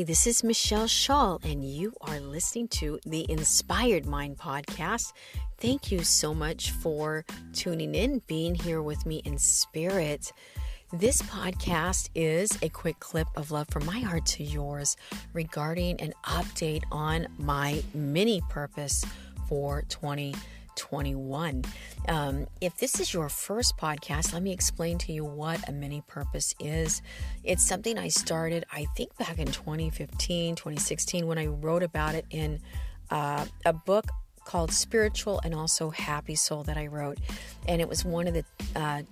Hi, this is Machel Shull, and you are listening to the Inspired Mind podcast. Thank you so much for tuning in, being here with me in spirit. This podcast is a quick clip of love from my heart to yours regarding an update on my mini purpose for 2020. 21. Um, if this is your first podcast, let me explain to you what a mini purpose is. It's something I started, I think, back in 2015, 2016, when I wrote about it in uh, a book called Spiritual and also Happy Soul that I wrote. And it was one of the, uh,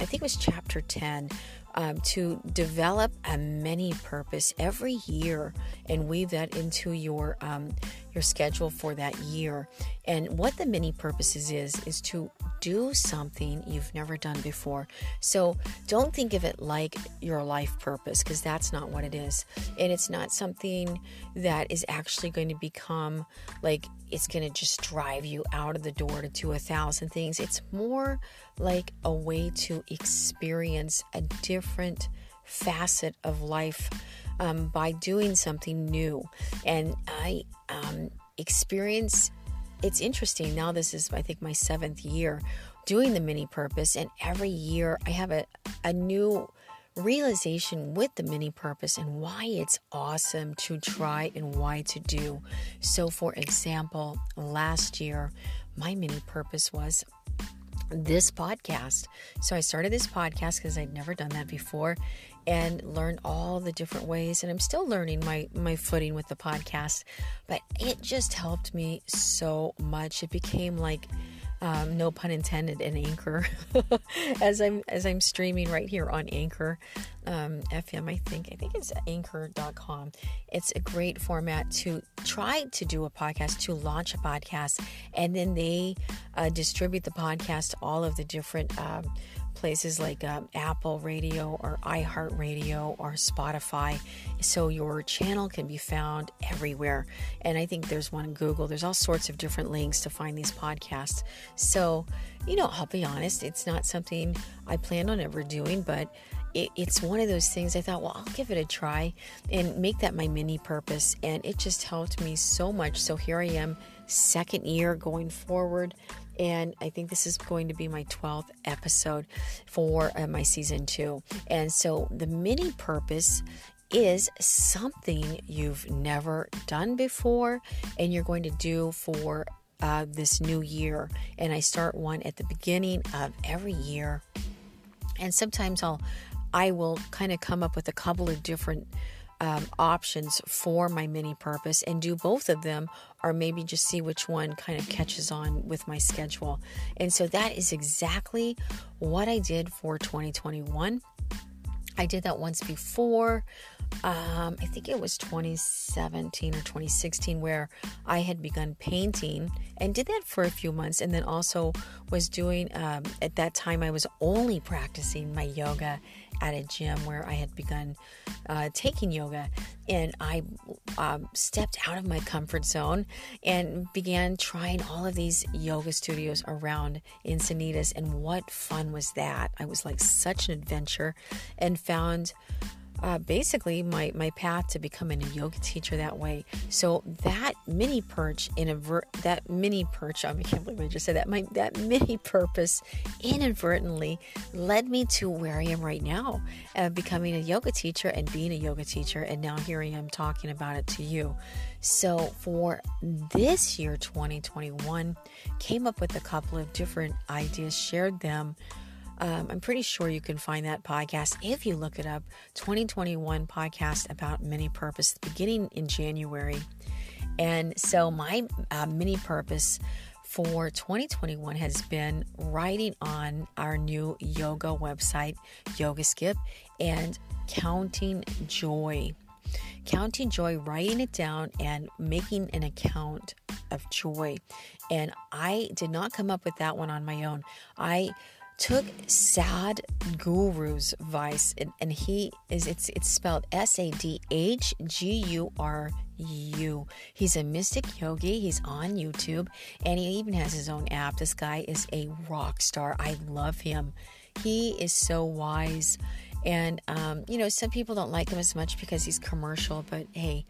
I think it was chapter 10 um, to develop a mini purpose every year and weave that into your um, your schedule for that year. And what the mini purposes is is to do something you've never done before. So don't think of it like your life purpose because that's not what it is. And it's not something that is actually going to become like it's going to just drive you out of the door to do a thousand things. It's more like a way to experience a different facet of life um, by doing something new. And I um, experience it's interesting now this is i think my seventh year doing the mini purpose and every year i have a, a new realization with the mini purpose and why it's awesome to try and why to do so for example last year my mini purpose was this podcast. So I started this podcast because I'd never done that before and learned all the different ways and I'm still learning my my footing with the podcast, but it just helped me so much. It became like um, no pun intended, an anchor as I'm as I'm streaming right here on Anchor um, FM. I think I think it's Anchor.com. It's a great format to try to do a podcast, to launch a podcast, and then they uh, distribute the podcast to all of the different. Um, places like um, Apple Radio or iHeartRadio or Spotify. So your channel can be found everywhere. And I think there's one in Google. There's all sorts of different links to find these podcasts. So, you know, I'll be honest, it's not something I plan on ever doing, but it, it's one of those things I thought, well, I'll give it a try and make that my mini purpose. And it just helped me so much. So here I am, second year going forward and I think this is going to be my 12th episode for uh, my season two. And so the mini purpose is something you've never done before and you're going to do for uh, this new year. And I start one at the beginning of every year. And sometimes I'll I will kind of come up with a couple of different um, options for my mini purpose and do both of them, or maybe just see which one kind of catches on with my schedule. And so that is exactly what I did for 2021. I did that once before. Um, I think it was 2017 or 2016 where I had begun painting and did that for a few months, and then also was doing. Um, at that time, I was only practicing my yoga at a gym where I had begun uh, taking yoga, and I um, stepped out of my comfort zone and began trying all of these yoga studios around Encinitas. And what fun was that! I was like such an adventure, and found uh, basically my, my path to becoming a yoga teacher that way. So that mini perch in inadvert that mini perch I can't believe I just said that my that mini purpose inadvertently led me to where I am right now, uh, becoming a yoga teacher and being a yoga teacher, and now here I am talking about it to you. So for this year 2021, came up with a couple of different ideas, shared them Um, I'm pretty sure you can find that podcast if you look it up 2021 podcast about mini purpose beginning in January. And so, my uh, mini purpose for 2021 has been writing on our new yoga website, Yoga Skip, and counting joy. Counting joy, writing it down, and making an account of joy. And I did not come up with that one on my own. I took Sad Guru's advice, and, and he is it's it's spelled S A D H G U R U. He's a mystic yogi. He's on YouTube and he even has his own app. This guy is a rock star. I love him. He is so wise. And, um, you know, some people don't like him as much because he's commercial, but hey,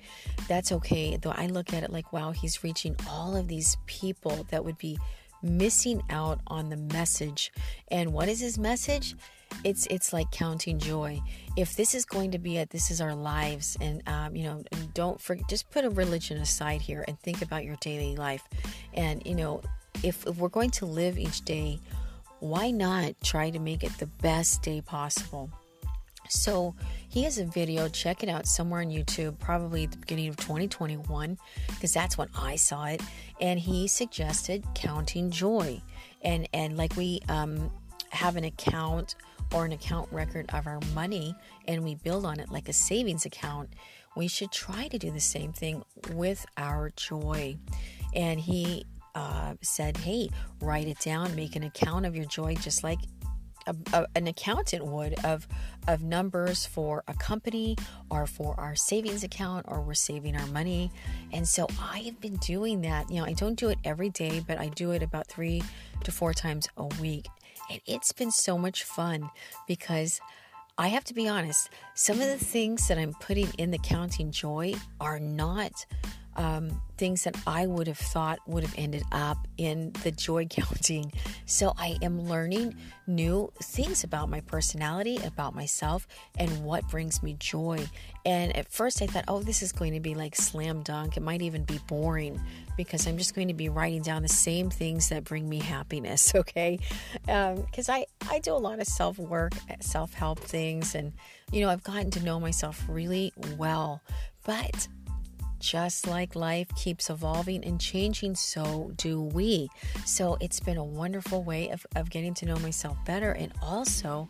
that's okay. Though I look at it like, wow, he's reaching all of these people that would be missing out on the message. And what is his message? it's it's like counting joy if this is going to be it this is our lives and um, you know don't forget just put a religion aside here and think about your daily life and you know if, if we're going to live each day why not try to make it the best day possible so he has a video. Check it out somewhere on youtube probably the beginning of 2021 because that's when i saw it. And he suggested counting joy and and like we um, have an account or an account record of our money and we build on it like a savings account, we should try to do the same thing with our joy. And he uh, said, Hey, write it down, make an account of your joy, just like a, a, an accountant would of of numbers for a company or for our savings account or we're saving our money. And so i have been doing that. You know i don't do it every day but i do it about three to four times a week. And it's been so much fun because I have to be honest, some of the things that I'm putting in the Counting Joy are not um, things that I would have thought would have ended up in the joy counting. So I am learning new things about my personality, about myself, and what brings me joy. And at first I thought, oh, this is going to be like slam dunk. It might even be boring because I'm just going to be writing down the same things that bring me happiness, okay? Because um, I, I do a lot of self work, self help things, and, you know, I've gotten to know myself really well. But just like life keeps evolving and changing, so do we. So it's been a wonderful way of, of getting to know myself better and also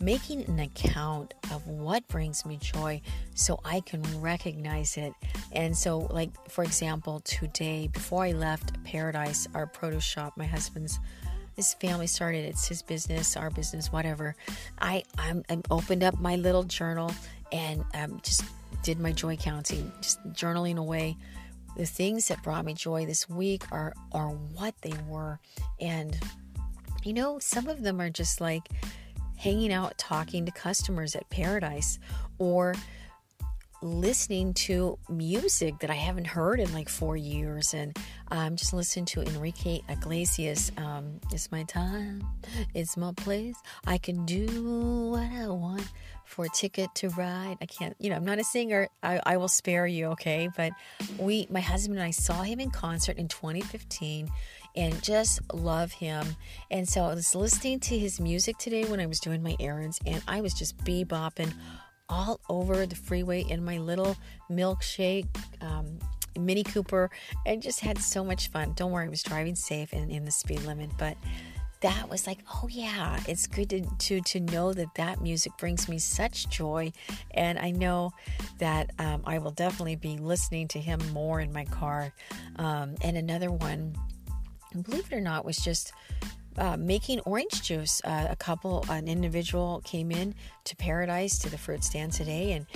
making an account of what brings me joy so I can recognize it. And so, like, for example, today, before I left Paradise, our produce shop, my husband's his family started it's his business our business whatever i i'm, I'm opened up my little journal and um, just did my joy counting, just journaling away. The things that brought me joy this week are are what they were. And you know, some of them are just like hanging out talking to customers at Paradise or listening to music that I haven't heard in like four years, and I'm um, just listening to Enrique Iglesias. Um, it's my time, it's my place. I can do what I want for a ticket to ride. I can't, you know, I'm not a singer. I, I will spare you, okay? But we, my husband and I saw him in concert in 2015 and just love him. And so I was listening to his music today when I was doing my errands, and I was just bebopping all over the freeway in my little milkshake um, Mini Cooper and just had so much fun. Don't worry, I was driving safe and in the speed limit, but that was like, oh yeah, it's good to, to to know that that music brings me such joy, and I know that um, I will definitely be listening to him more in my car. Um, and another one, believe it or not, was just uh, making orange juice. Uh, a couple, an individual came in to Paradise to the fruit stand today, and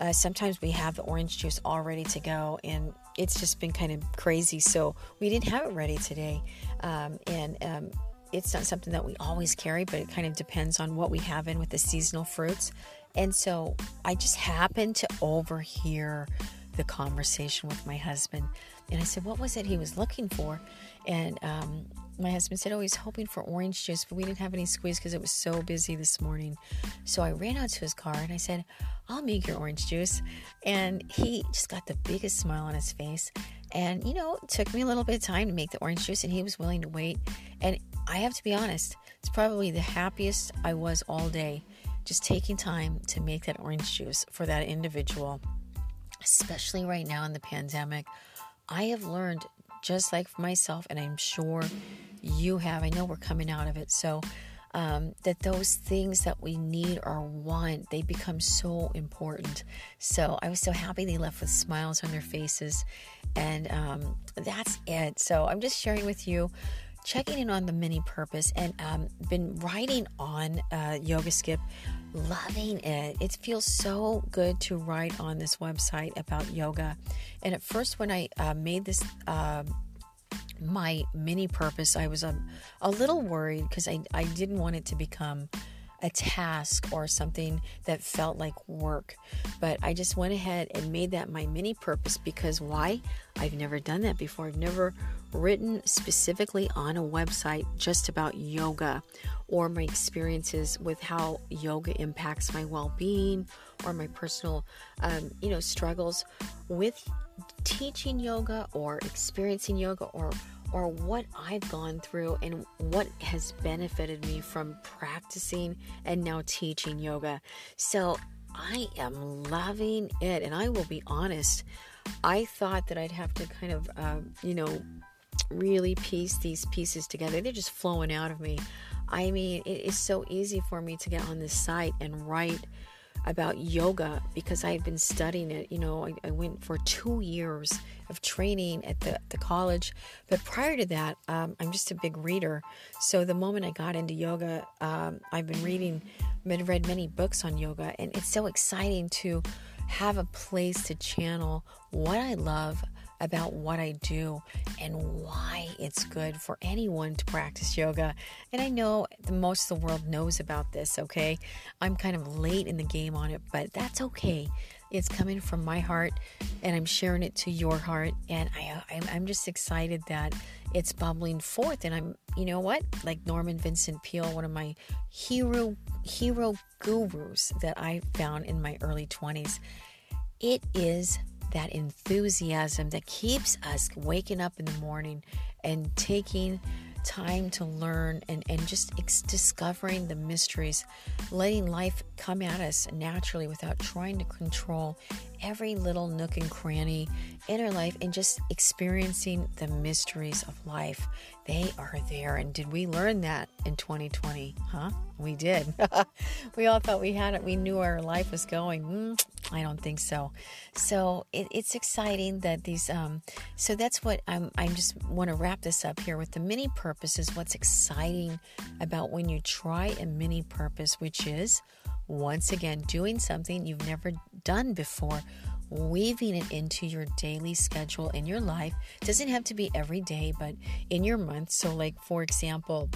uh, sometimes we have the orange juice all ready to go, and it's just been kind of crazy. So we didn't have it ready today, um, and um, it's not something that we always carry, but it kind of depends on what we have in with the seasonal fruits. And so I just happened to overhear the conversation with my husband, and I said, "What was it he was looking for?" And um, my husband said, Oh, he's hoping for orange juice, but we didn't have any squeeze because it was so busy this morning. So I ran out to his car and I said, I'll make your orange juice. And he just got the biggest smile on his face. And, you know, it took me a little bit of time to make the orange juice, and he was willing to wait. And I have to be honest, it's probably the happiest I was all day just taking time to make that orange juice for that individual, especially right now in the pandemic. I have learned, just like myself, and I'm sure you have, I know we're coming out of it. So, um, that those things that we need or want, they become so important. So I was so happy they left with smiles on their faces. And um, that's it. So I'm just sharing with you checking in on the mini purpose and um, been writing on uh, yoga skip loving it. It feels so good to write on this website about yoga. And at first when i uh, made this uh, my mini purpose i was um, a little worried because I, I didn't want it to become a task or something that felt like work. But I just went ahead and made that my mini purpose because why? I've never done that before. I've never written specifically on a website just about yoga or my experiences with how yoga impacts my well-being or my personal um, you know struggles with teaching yoga or experiencing yoga or or what I've gone through and what has benefited me from practicing and now teaching yoga. So I am loving it. And I will be honest, I thought that I'd have to kind of, uh, you know, really piece these pieces together. They're just flowing out of me. I mean, it is so easy for me to get on this site and write about yoga because I've been studying it. You know, I, I, went for two years of training at the, the college. But prior to that, um, I'm just a big reader. So the moment I got into yoga, um, I've been reading, been read many books on yoga, and it's so exciting to have a place to channel what I love about what I do and why it's good for anyone to practice yoga. And I know the most of the world knows about this, okay? I'm kind of late in the game on it, but that's okay. It's coming from my heart and I'm sharing it to your heart. And I, I'm just excited that it's bubbling forth. And I'm, you know what? Like Norman Vincent Peale, one of my hero, hero gurus that I found in my early 20s. It is that enthusiasm that keeps us waking up in the morning and taking time to learn and, and just ex- discovering the mysteries, letting life come at us naturally without trying to control every little nook and cranny in our life and just experiencing the mysteries of life. They are there. And did we learn that in 2020? Huh? We did. we all thought we had it. We knew where life was going. Mm, I don't think so. So it, it's exciting that these. Um, so that's what I'm. I just want to wrap this up here with the mini purpose. Is what's exciting about when you try a mini purpose, which is once again doing something you've never done before weaving it into your daily schedule in your life. Doesn't have to be every day but in your month. So like for example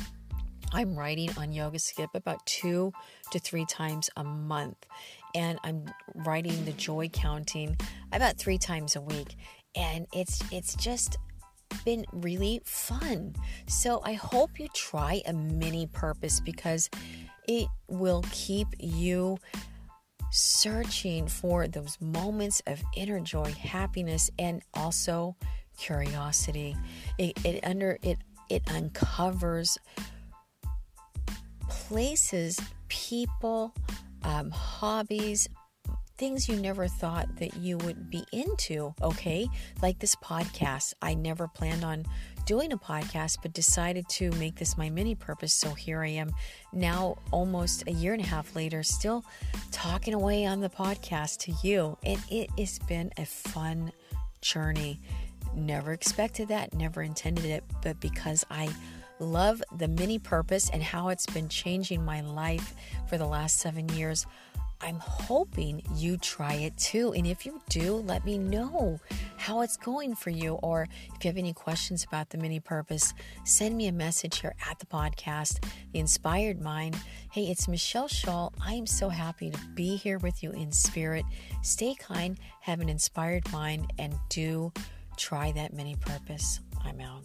i'm writing on yoga skip about two to three times a month and i'm writing the joy counting about three times a week and it's it's just been really fun. So i hope you try a mini purpose because it will keep you searching for those moments of inner joy, happiness, and also curiosity. It, it under it it uncovers places, people, um, hobbies, things you never thought that you would be into. Okay, like this podcast. I never planned on doing a podcast, but decided to make this my mini purpose. So here I am now, almost a year and a half later, still talking away on the podcast to you. And it has been a fun journey. Never expected that, never intended it, but because I love the mini purpose and how it's been changing my life for the last seven years, I'm hoping you try it too. And if you do, let me know how it's going for you. Or if you have any questions about the mini purpose, send me a message here at the podcast, The Inspired Mind. Hey, it's Machel Shull. I am so happy to be here with you in spirit. Stay kind, have an inspired mind, and do try that mini purpose. I'm out.